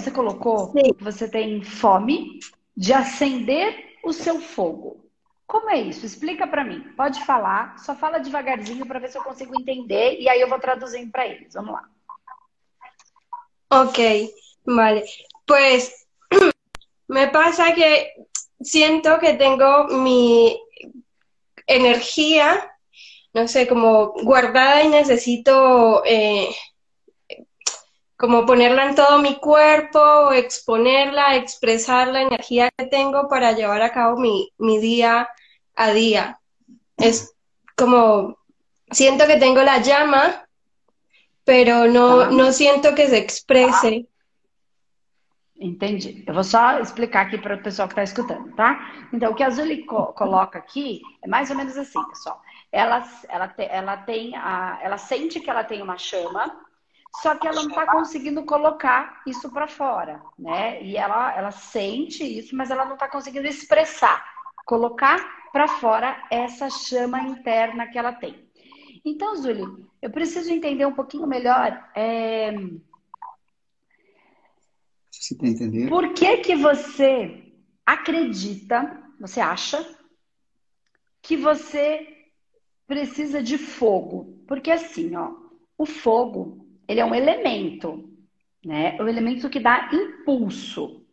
você colocou Sim. que você tem fome de acender o seu fogo. Como é isso? Explica para mim. Pode falar, só fala devagarzinho para ver se eu consigo entender e aí eu vou traduzindo para eles. Vamos lá. Ok, vale. Pues me pasa que siento que tengo mi energía, no sé, como guardada y necesito eh, como ponerla en todo mi cuerpo, exponerla, expresar la energía que tengo para llevar a cabo mi, mi día a día. Es como, siento que tengo la llama, pero no, no siento que se exprese. Entendi. Eu vou só explicar aqui para o pessoal que está escutando, tá? Então, o que a Zuli co- coloca aqui é mais ou menos assim, pessoal. Ela, ela, te- ela tem a, ela sente que ela tem uma chama, só que ela não está conseguindo colocar isso para fora, né? E ela, ela sente isso, mas ela não está conseguindo expressar, colocar para fora essa chama interna que ela tem. Então, Zuli, eu preciso entender um pouquinho melhor. é, Você está entendendo? Por que que você acredita, você acha que você precisa de fogo? Porque assim, ó, o fogo, ele é um elemento, né? É um elemento que dá impulso.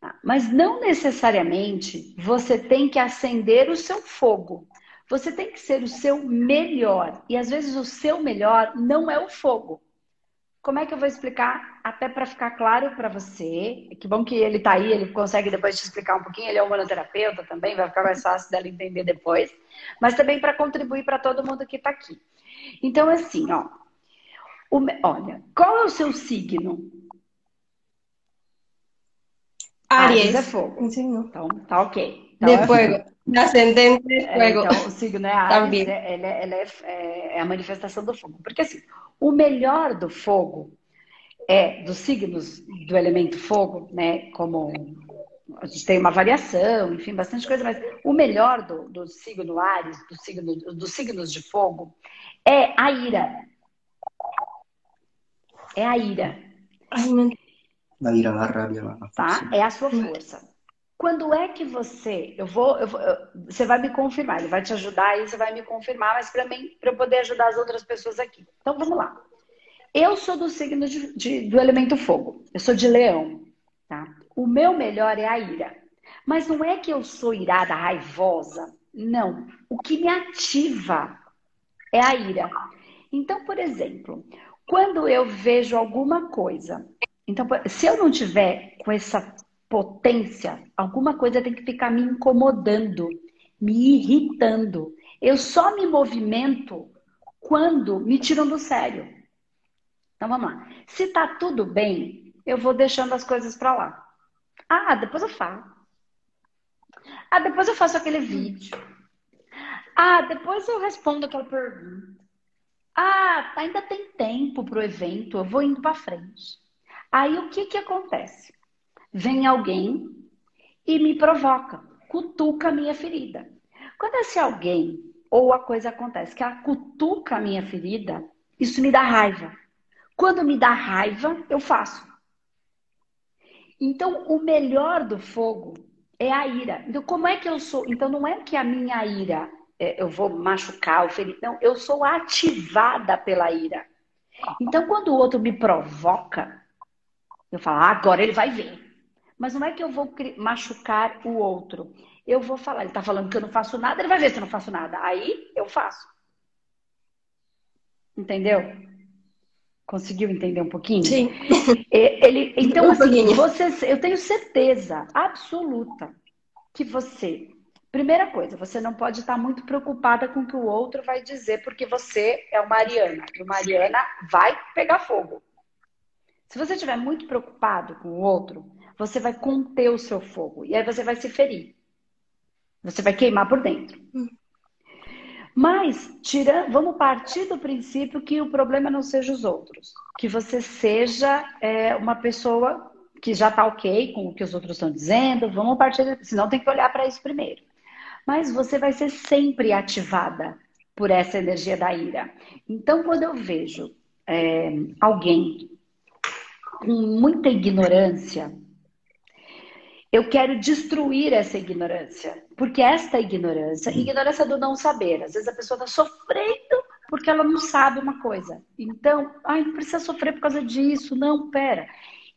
tá? Mas não necessariamente você tem que acender o seu fogo. Você tem que ser o seu melhor. E às vezes o seu melhor não é o fogo. Como é que eu vou explicar até para ficar claro para você? Que bom que ele está aí, ele consegue depois te explicar um pouquinho. Ele é humanoterapeuta também, vai ficar mais fácil dela entender depois. Mas também para contribuir para todo mundo que está aqui. Então, assim, ó. O olha, qual é o seu signo? Aries. é fogo. Então, tá ok. Então, De é fuego. De ascendente de É, fuego. então, o signo é Ares, Também. é, ela, é, é, é- é a manifestação do fogo. Porque assim, o melhor do fogo é dos signos do elemento fogo, né? Como a gente tem uma variação, enfim, bastante coisa, mas o melhor do, do signo Ares, do signo, dos signos de fogo, é a ira. É a ira. Ay, no La ira, la rabia, la tá? É a sua força. Quando é que você, eu vou, eu vou- eu- você vai me confirmar, ele vai te ajudar e você vai me confirmar, mas para mim, para eu poder ajudar as outras pessoas aqui. Então vamos lá. Eu sou do signo de- de- do elemento fogo. Eu sou de leão, tá? O meu melhor é a ira. Mas não é que eu sou irada, raivosa. Não. O que me ativa é a ira. Então, por exemplo, quando eu vejo alguma coisa, então, se eu não tiver com essa potência, alguma coisa tem que ficar me incomodando, me irritando. Eu só me movimento quando me tiram do sério. Então vamos lá. Se tá tudo bem, eu vou deixando as coisas para lá. Ah, depois eu faço. Ah, depois eu faço aquele vídeo. Ah, depois eu respondo aquela pergunta. Ah, ainda tem tempo para o evento, eu vou indo para frente. Aí o que que acontece? Vem alguém e me provoca, cutuca a minha ferida. Quando esse alguém ou a coisa acontece que ela cutuca a minha ferida, isso me dá raiva. Quando me dá raiva, eu faço. Então, o melhor do fogo é a ira. Então, como é que eu sou? Então, não é que a minha ira eu vou machucar ou ferir. Não, eu sou ativada pela ira. Então, quando o outro me provoca, eu falo, ah, agora ele vai ver. Mas não é que eu vou machucar o outro. Eu vou falar, ele tá falando que eu não faço nada, ele vai ver se eu não faço nada. Aí eu faço. Entendeu? Conseguiu entender um pouquinho? Sí. É, Ele, então, Um assim, pouquinho. você, eu tenho certeza absoluta que você, primeira coisa, você não pode estar muito preocupada com o que o outro vai dizer, porque você é uma Ariana, e uma Ariana vai pegar fogo. Se você estiver muito preocupado com o outro, você vai conter o seu fogo, e aí você vai se ferir. Você vai queimar por dentro. Mas, tira, vamos partir do princípio que o problema não seja os outros. Que você seja é, uma pessoa que já está ok com o que os outros estão dizendo. Vamos partir, senão tem que olhar para isso primeiro. Mas você vai ser sempre ativada por essa energia da ira. Então, quando eu vejo é, alguém com muita ignorância, eu quero destruir essa ignorância. Porque esta ignorância, ignorância do não saber, às vezes a pessoa está sofrendo porque ela não sabe uma coisa. Então, ai, não precisa sofrer por causa disso. Não, pera.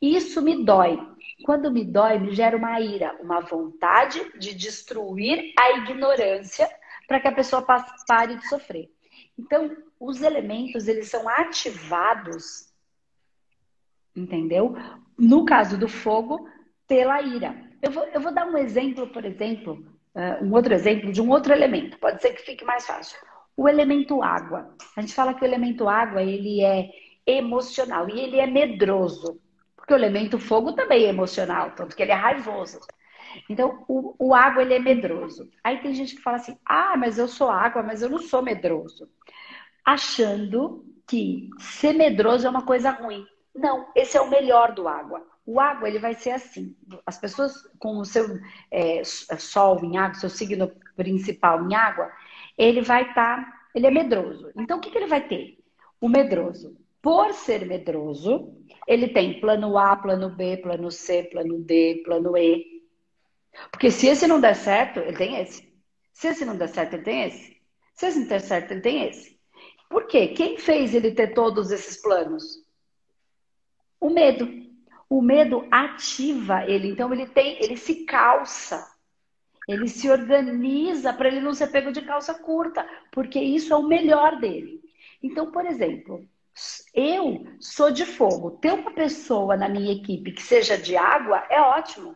Isso me dói. Quando me dói, me gera uma ira, uma vontade de destruir a ignorância para que a pessoa pare de sofrer. Então, os elementos, eles são ativados, entendeu? No caso do fogo, pela ira. Eu vou, eu vou dar um exemplo, por exemplo, uh, um outro exemplo de um outro elemento. Pode ser que fique mais fácil. O elemento água. A gente fala que o elemento água, ele é emocional e ele é medroso. Porque o elemento fogo também é emocional, tanto que ele é raivoso. Então, o, o água, ele é medroso. Aí tem gente que fala assim, ah, mas eu sou água, mas eu não sou medroso. Achando que ser medroso é uma coisa ruim. Não, esse é o melhor do água. O água, ele vai ser assim. As pessoas com o seu é, sol em água, seu signo principal em água, ele vai estar, tá, ele é medroso. Então, o que, que ele vai ter? O medroso. Por ser medroso, ele tem plano A, plano B, plano C, plano D, plano E. Porque se esse não der certo, ele tem esse. Se esse não der certo, ele tem esse. Se esse não der certo, ele tem esse. Por quê? Quem fez ele ter todos esses planos? O medo. O medo ativa ele, então ele tem, ele se calça. Ele se organiza para ele não ser pego de calça curta, porque isso é o melhor dele. Então, por exemplo, eu sou de fogo. Ter uma pessoa na minha equipe que seja de água é ótimo.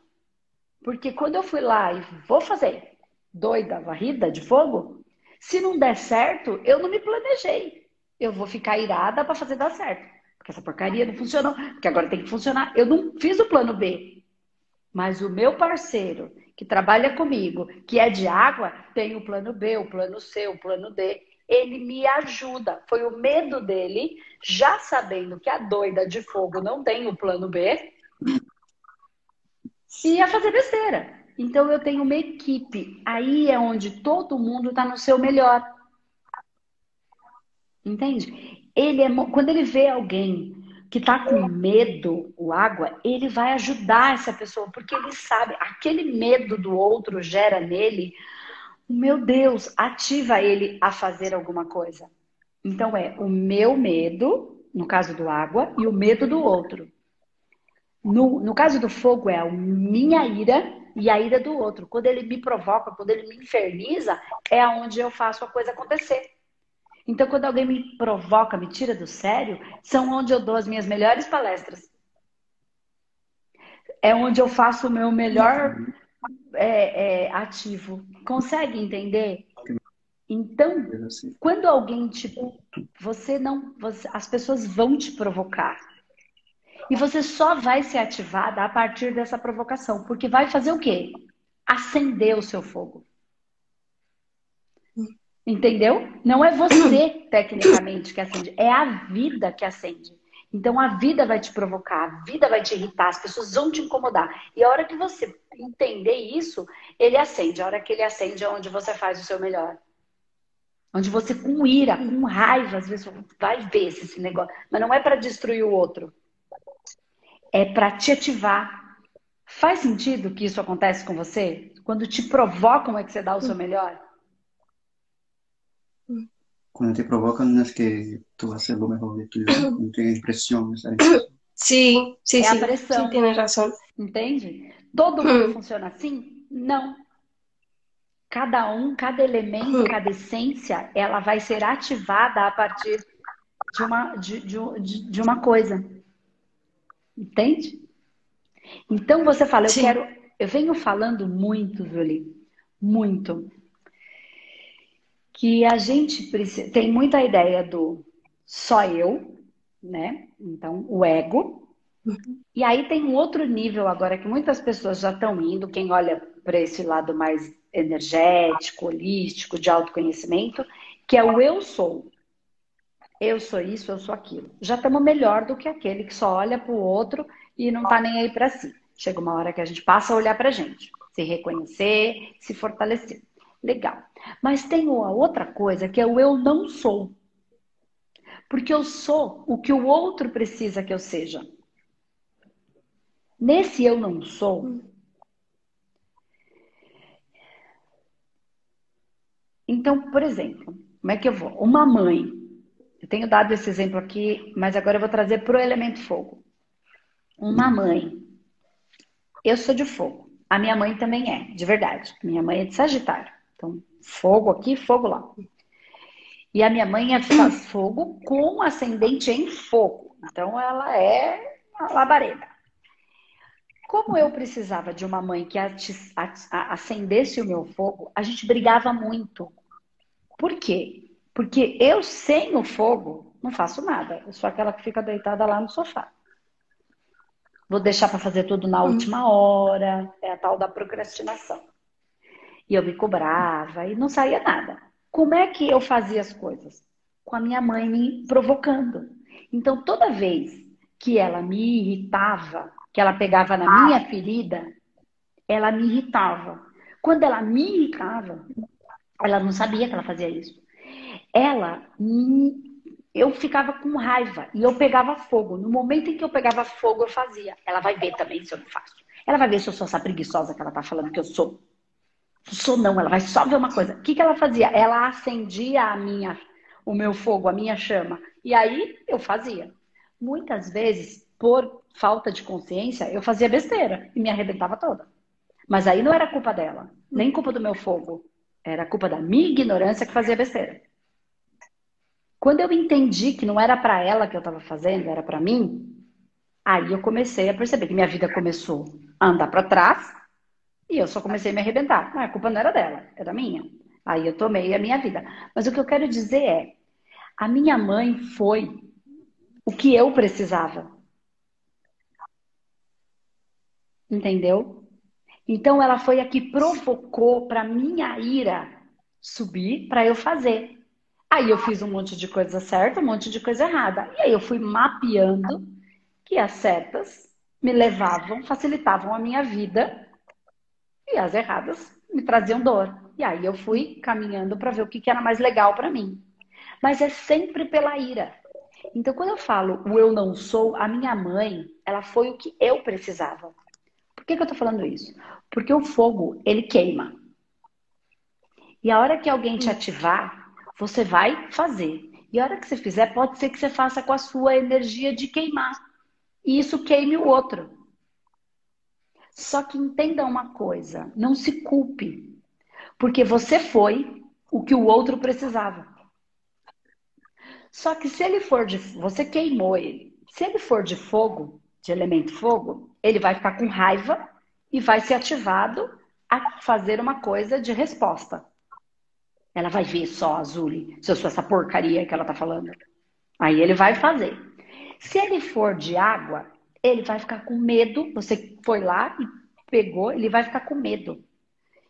Porque quando eu fui lá e vou fazer doida varrida de fogo, se não der certo, eu não me planejei. Eu vou ficar irada para fazer dar certo. Porque essa porcaria não funcionou, porque agora tem que funcionar. Eu não fiz o plano B. Mas o meu parceiro, que trabalha comigo, que é de água, tem o plano B, o plano C, o plano D ele me ajuda. Foi o medo dele, já sabendo que a doida de fogo não tem o plano B, ia fazer besteira. Então eu tenho uma equipe. Aí é onde todo mundo está no seu melhor. Entende? Ele é, quando ele vê alguém que está com medo, o água, ele vai ajudar essa pessoa, porque ele sabe, aquele medo do outro gera nele meu Deus, ativa ele a fazer alguma coisa. Então é o meu medo, no caso do água, e o medo do outro. No, no caso do fogo, é a minha ira e a ira do outro. Quando ele me provoca, quando ele me inferniza, é onde eu faço a coisa acontecer. Então, quando alguém me provoca, me tira do sério, são onde eu dou as minhas melhores palestras. É onde eu faço o meu melhor é, é, ativo. Consegue entender? Então, quando alguém te. Você não. Você, as pessoas vão te provocar. E você só vai ser ativada a partir dessa provocação. Porque vai fazer o quê? Acender o seu fogo. Entendeu? Não é você, tecnicamente, que acende, é a vida que acende. Então a vida vai te provocar, a vida vai te irritar, as pessoas vão te incomodar. E a hora que você entender isso, ele acende. A hora que ele acende é onde você faz o seu melhor. Onde você, com ira, com raiva, às vezes vai ver esse negócio. Mas não é para destruir o outro. É para te ativar. Faz sentido que isso acontece com você? Quando te provocam é que você dá o seu melhor? Cuando te provocan no es que tú vas a hacer lo mejor de tu vida, no tienes presión. Sí, sí, é sí. a pressão. Sí, tienes razón. Entende? Todo mundo funciona assim? Não. Cada um, cada elemento, cada essência, ela vai ser ativada a partir de uma, de, de, de uma coisa. Entende? Então você fala, eu Sim. quero. Eu venho falando muito, Julie, muito que a gente precisa, tem muita ideia do só eu, né? Então, o ego. E aí tem um outro nível agora que muitas pessoas já estão indo, quem olha para esse lado mais energético, holístico, de autoconhecimento, que é o eu sou. Eu sou isso, eu sou aquilo. Já estamos melhor do que aquele que só olha para o outro e não está nem aí para si. Chega uma hora que a gente passa a olhar para a gente, se reconhecer, se fortalecer. Legal. Mas tem uma outra coisa que é o eu não sou. Porque eu sou o que o outro precisa que eu seja. Nesse eu não sou, então, por exemplo, como é que eu vou? Uma mãe, eu tenho dado esse exemplo aqui, mas agora eu vou trazer para o elemento fogo. Uma mãe, eu sou de fogo, a minha mãe também é, de verdade. Minha mãe é de Sagitário. Então, fogo aqui, fogo lá. E a minha mãe é fogo com ascendente em fogo. Então, ela é uma labareda. Como eu precisava de uma mãe que acendesse o meu fogo, a gente brigava muito. Por quê? Porque eu, sem o fogo, não faço nada. Eu sou aquela que fica deitada lá no sofá. Vou deixar para fazer tudo na hum. última hora. É a tal da procrastinação. E eu me cobrava e não saía nada. Como é que eu fazia as coisas? Com a minha mãe me provocando. Então, toda vez que ela me irritava, que ela pegava na minha ferida, ela me irritava. Quando ela me irritava, ela não sabia que ela fazia isso. Ela, eu ficava com raiva e eu pegava fogo. No momento em que eu pegava fogo, eu fazia. Ela vai ver também se eu não faço. Ela vai ver se eu sou essa preguiçosa que ela tá falando que eu sou. Sou não, ela vai só ver uma coisa. O que, que ela fazia? Ela acendia a minha, o meu fogo, a minha chama. E aí eu fazia. Muitas vezes, por falta de consciência, eu fazia besteira e me arrebentava toda. Mas aí não era culpa dela, nem culpa do meu fogo. Era culpa da minha ignorância que fazia besteira. Quando eu entendi que não era para ela que eu estava fazendo, era para mim, aí eu comecei a perceber que minha vida começou a andar para trás e eu só comecei a me arrebentar. a culpa não era dela, era minha. Aí eu tomei a minha vida. Mas o que eu quero dizer é, a minha mãe foi o que eu precisava. Entendeu? Então ela foi a que provocou para minha ira subir para eu fazer. Aí eu fiz um monte de coisa certa, um monte de coisa errada. E aí eu fui mapeando que as certas me levavam, facilitavam a minha vida e as erradas me traziam dor. E aí eu fui caminhando para ver o que, que era mais legal para mim. Mas é sempre pela ira. Então, quando eu falo o eu não sou, a minha mãe, ela foi o que eu precisava. Por que, que eu tô falando isso? Porque o fogo, ele queima. E a hora que alguém te ativar, você vai fazer. E a hora que você fizer, pode ser que você faça com a sua energia de queimar. E isso queime o outro. Só que entenda uma coisa, não se culpe. Porque você foi o que o outro precisava. Só que se ele for de. Você queimou ele. Se ele for de fogo, de elemento fogo, ele vai ficar com raiva e vai ser ativado a fazer uma coisa de resposta. Ela vai ver só, Azuli, se eu sou essa porcaria que ela tá falando. Aí ele vai fazer. Se ele for de água, ele vai ficar com medo. Você foi lá e pegou, ele vai ficar com medo.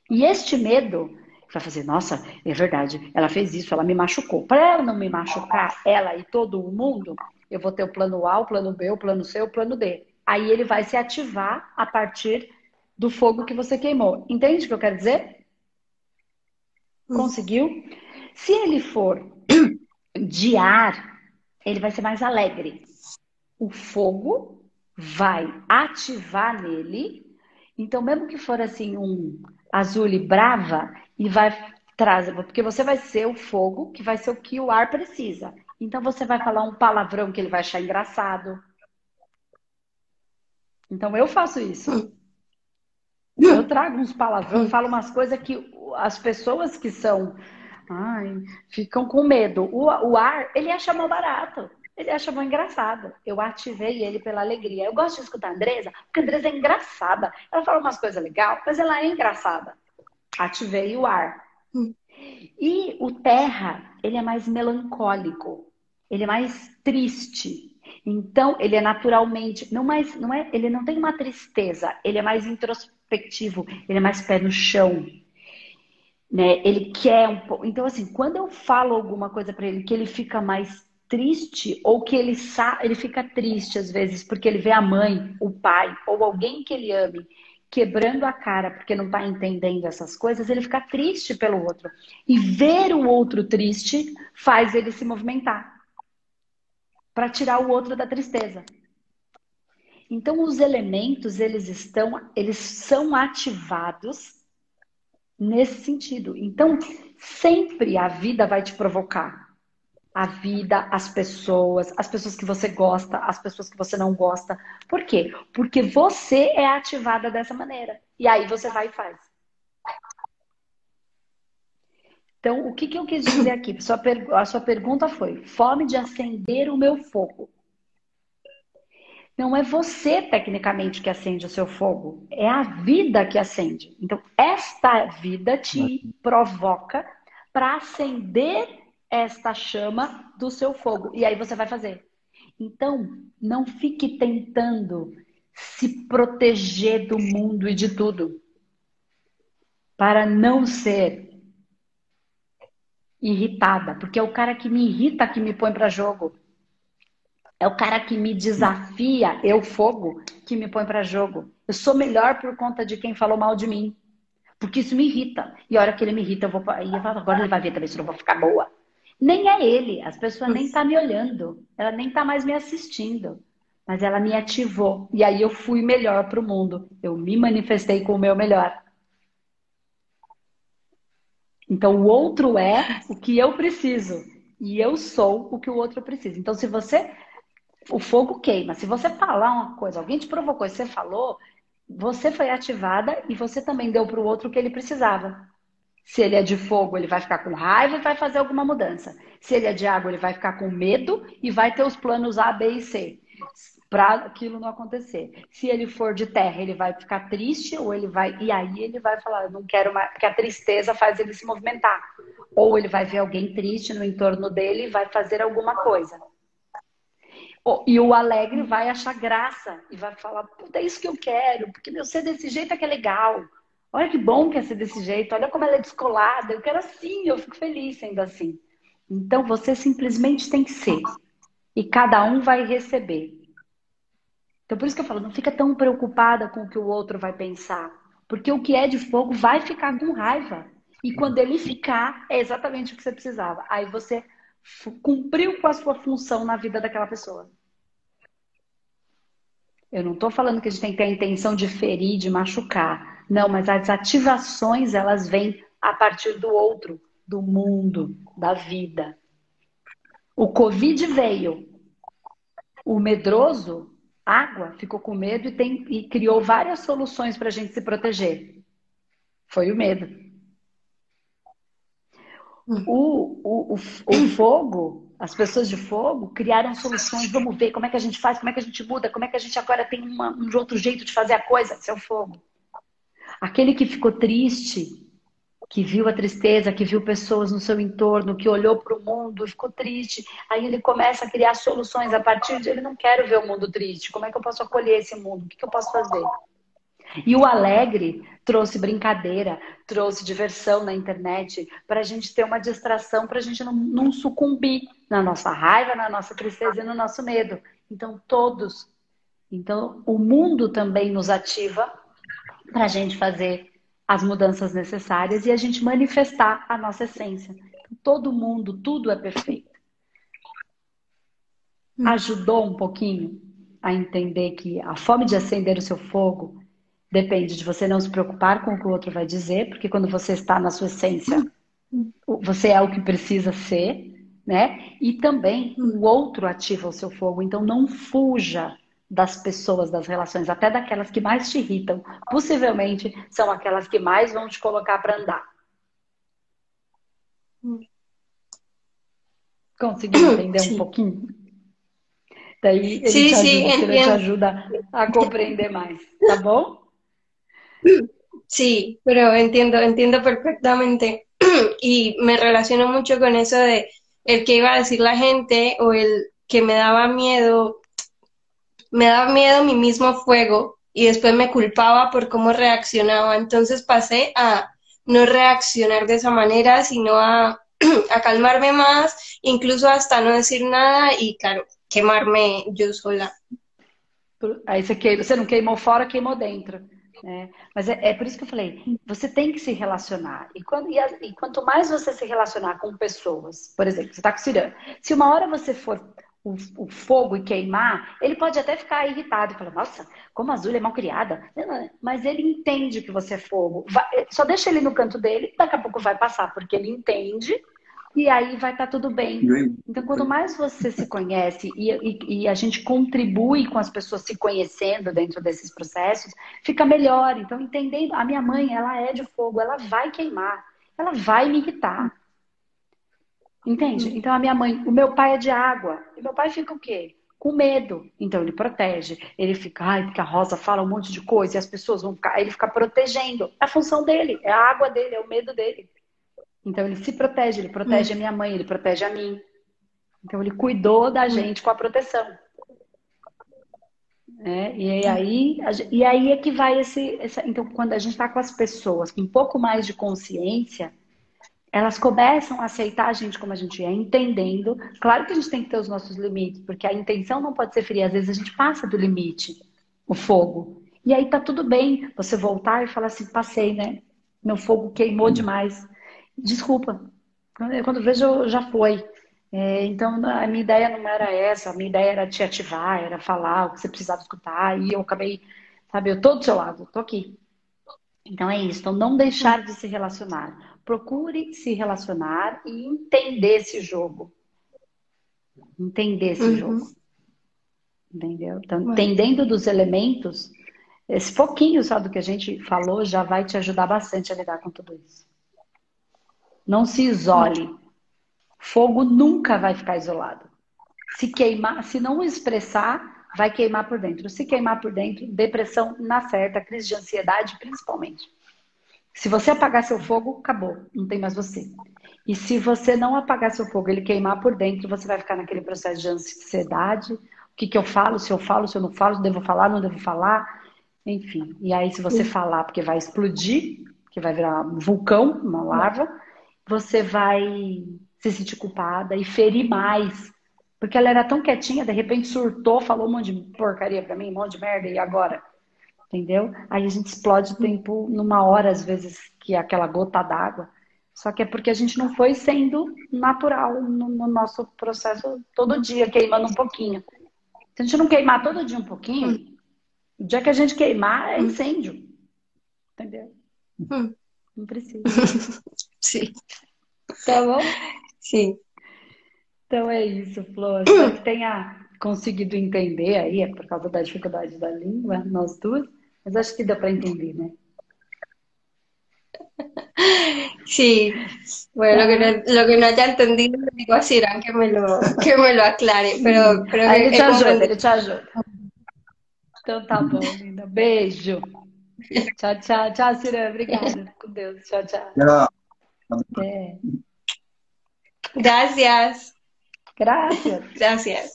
E este medo vai fazer, nossa, é verdade, ela fez isso, ela me machucou. Para ela não me machucar, ela e todo mundo, eu vou ter o plano A, o plano B, o plano C, o plano D. Aí ele vai se ativar a partir do fogo que você queimou. Entende o que eu quero dizer? Hum. Conseguiu? Se ele for de ar, ele vai ser mais alegre. O fogo vai ativar nele. Então, mesmo que for assim um azul e brava, e vai trazer, porque você vai ser o fogo, que vai ser o que o ar precisa. Então você vai falar um palavrão que ele vai achar engraçado. Então eu faço isso. Eu trago uns palavrões, falo umas coisas que as pessoas que são, ai, ficam com medo. O, o ar, ele acha mal barato. Ele mal engraçado. Eu ativei ele pela alegria. Eu gosto de escutar a Andresa, porque a Andresa é engraçada. Ela fala umas coisas legais, mas ela é engraçada. Ativei o ar. E o terra, ele é mais melancólico, ele é mais triste. Então, ele é naturalmente, não mais, não é, ele não tem uma tristeza, ele é mais introspectivo, ele é mais pé no chão. Né? Ele quer um pouco. Então, assim, quando eu falo alguma coisa para ele que ele fica mais triste ou que ele ele fica triste às vezes porque ele vê a mãe, o pai ou alguém que ele ame quebrando a cara porque não está entendendo essas coisas, ele fica triste pelo outro. E ver o outro triste faz ele se movimentar para tirar o outro da tristeza. Então os elementos eles estão, eles são ativados nesse sentido. Então sempre a vida vai te provocar. A vida, as pessoas, as pessoas que você gosta, as pessoas que você não gosta. Por quê? Porque você é ativada dessa maneira. E aí você vai e faz. Então, o que, que eu quis dizer aqui? A sua pergunta foi: fome de acender o meu fogo. Não é você, tecnicamente, que acende o seu fogo, é a vida que acende. Então, esta vida te provoca para acender esta chama do seu fogo. E aí você vai fazer. Então, não fique tentando se proteger do mundo e de tudo para não ser irritada, porque é o cara que me irrita que me põe para jogo. É o cara que me desafia, eu fogo, que me põe para jogo. Eu sou melhor por conta de quem falou mal de mim. Porque isso me irrita. E a hora que ele me irrita, eu vou. E eu falo, agora ele vai ver também se não vou ficar boa. Nem é ele. As pessoas nem estão tá me olhando. Ela nem está mais me assistindo. Mas ela me ativou. E aí eu fui melhor para o mundo. Eu me manifestei com o meu melhor. Então o outro é o que eu preciso. E eu sou o que o outro precisa. Então, se você o fogo queima. Se você falar uma coisa, alguém te provocou e você falou, você foi ativada e você também deu para o outro o que ele precisava. Se ele é de fogo, ele vai ficar com raiva e vai fazer alguma mudança. Se ele é de água, ele vai ficar com medo e vai ter os planos A, B e C para aquilo não acontecer. Se ele for de terra, ele vai ficar triste ou ele vai e aí ele vai falar, não quero mais, porque a tristeza faz ele se movimentar. Ou ele vai ver alguém triste no entorno dele e vai fazer alguma coisa. E o alegre vai achar graça e vai falar: Puta, é isso que eu quero, porque meu ser desse jeito é que é legal. Olha que bom que é ser desse jeito, olha como ela é descolada, eu quero assim, eu fico feliz sendo assim. Então você simplesmente tem que ser. E cada um vai receber. Então por isso que eu falo, não fica tão preocupada com o que o outro vai pensar. Porque o que é de fogo vai ficar com raiva. E quando ele ficar, é exatamente o que você precisava. Aí você cumpriu com a sua função na vida daquela pessoa. Eu não estou falando que a gente tem que ter a intenção de ferir, de machucar. Não, mas as ativações, elas vêm a partir do outro, do mundo, da vida. O Covid veio. O medroso, água, ficou com medo e, tem, e criou várias soluções para a gente se proteger. Foi o medo. O, o, o, o fogo, as pessoas de fogo criaram soluções. Vamos ver como é que a gente faz, como é que a gente muda, como é que a gente agora tem uma, um outro jeito de fazer a coisa. Esse é fogo. Aquele que ficou triste, que viu a tristeza, que viu pessoas no seu entorno, que olhou para o mundo, ficou triste. Aí ele começa a criar soluções a partir de ele não quero ver o mundo triste. Como é que eu posso acolher esse mundo? O que, que eu posso fazer? E o alegre trouxe brincadeira, trouxe diversão na internet, para a gente ter uma distração, para a gente não, não sucumbir na nossa raiva, na nossa tristeza e no nosso medo. Então, todos. Então, o mundo também nos ativa para a gente fazer as mudanças necessárias e a gente manifestar a nossa essência. Todo mundo, tudo é perfeito. Hum. Ajudou um pouquinho a entender que a fome de acender o seu fogo Depende de você não se preocupar com o que o outro vai dizer, porque quando você está na sua essência, você é o que precisa ser, né? E também o outro ativa o seu fogo. Então não fuja das pessoas, das relações, até daquelas que mais te irritam. Possivelmente são aquelas que mais vão te colocar para andar. Conseguiu entender um pouquinho? Daí ele, sim, te, ajuda, ele te ajuda a compreender mais, tá bom? Sí, pero entiendo, entiendo perfectamente y me relaciono mucho con eso de el que iba a decir la gente o el que me daba miedo, me daba miedo mi mismo fuego y después me culpaba por cómo reaccionaba. Entonces pasé a no reaccionar de esa manera, sino a, calmarme más, incluso hasta no decir nada y claro, quemarme yo sola. Aí você, que, você não queimou fora, queimou dentro. Né? Mas é, é, por isso que eu falei, você tem que se relacionar. E, quando, e, a, e quanto mais você se relacionar com pessoas, por exemplo, você está com ciranda, se uma hora você for o, o, fogo e queimar, ele pode até ficar irritado e falar, nossa, como a Azul é mal criada. Mas ele entende que você é fogo. Vai, só deixa ele no canto dele, daqui a pouco vai passar, porque ele entende e aí vai estar tá tudo bem. Então, quanto mais você se conhece e, e, e, a gente contribui com as pessoas se conhecendo dentro desses processos, fica melhor. Então, entendendo, a minha mãe, ela é de fogo, ela vai queimar, ela vai me irritar. Entende? Hum. Então, a minha mãe, o meu pai é de água. E meu pai fica o quê? Com medo. Então, ele protege. Ele fica, ai, porque a Rosa fala um monte de coisa e as pessoas vão ficar. Ele fica protegendo. É a função dele, é a água dele, é o medo dele. Então ele se protege, ele protege hum. a minha mãe, ele protege a mim. Então ele cuidou da hum. gente com a proteção. É, e aí, e aí é que vai esse, esse então quando a gente está com as pessoas com um pouco mais de consciência, elas começam a aceitar a gente como a gente é, entendendo. Claro que a gente tem que ter os nossos limites, porque a intenção não pode ser fria. Às vezes a gente passa do limite, o fogo. E aí tá tudo bem você voltar e falar assim, passei, né? Meu fogo queimou demais. Desculpa. Quando vejo, já foi. É, então, a minha ideia não era essa. A minha ideia era te ativar, era falar o que você precisava escutar. E eu acabei, sabe, eu tô do seu lado, tô aqui. Então, é isso. Então, não deixar de se relacionar. Procure se relacionar e entender esse jogo. Entender esse uhum. jogo. Entendeu? Então, entendendo dos elementos, esse pouquinho só do que a gente falou já vai te ajudar bastante a lidar com tudo isso. Não se isole. Fogo nunca vai ficar isolado. Se queimar, se não expressar, vai queimar por dentro. Se queimar por dentro, depressão na certa, crise de ansiedade principalmente. Se você apagar seu fogo, acabou, não tem mais você. E se você não apagar seu fogo, ele queimar por dentro, você vai ficar naquele processo de ansiedade. O que, que eu falo? Se eu falo, se eu não falo, devo falar, não devo falar. Enfim. E aí, se você falar, porque vai explodir, que vai virar um vulcão, uma lava, você vai se sentir culpada e ferir mais. Porque ela era tão quietinha, de repente surtou, falou um monte de porcaria pra mim, um monte de merda, e agora? Entendeu? Aí a gente explode o tempo numa hora, às vezes, que é aquela gota d'água. Só que é porque a gente não foi sendo natural no, no, nosso processo todo dia, queimando um pouquinho. Se a gente não queimar todo dia um pouquinho, hum. o dia que a gente queimar é incêndio. Entendeu? Hum. Não precisa. Sim. Tá bom? Sim. Então é isso, Flor. Espero que tenha conseguido entender aí, é por causa da dificuldade da língua, nós duas, mas acho que deu para entender, né? Sí, bueno, lo que, no, lo que no haya entendido le digo a Sirán que me lo, que me lo aclare, pero creo que... Ele te ajuda, ele te ajuda. Então tá bom, linda. Beijo. Tchau, tchau. Tchau, Cirã. Obrigada. Com Deus. Tchau, tchau. Tchau. É. Gracias. Gracias. Gracias.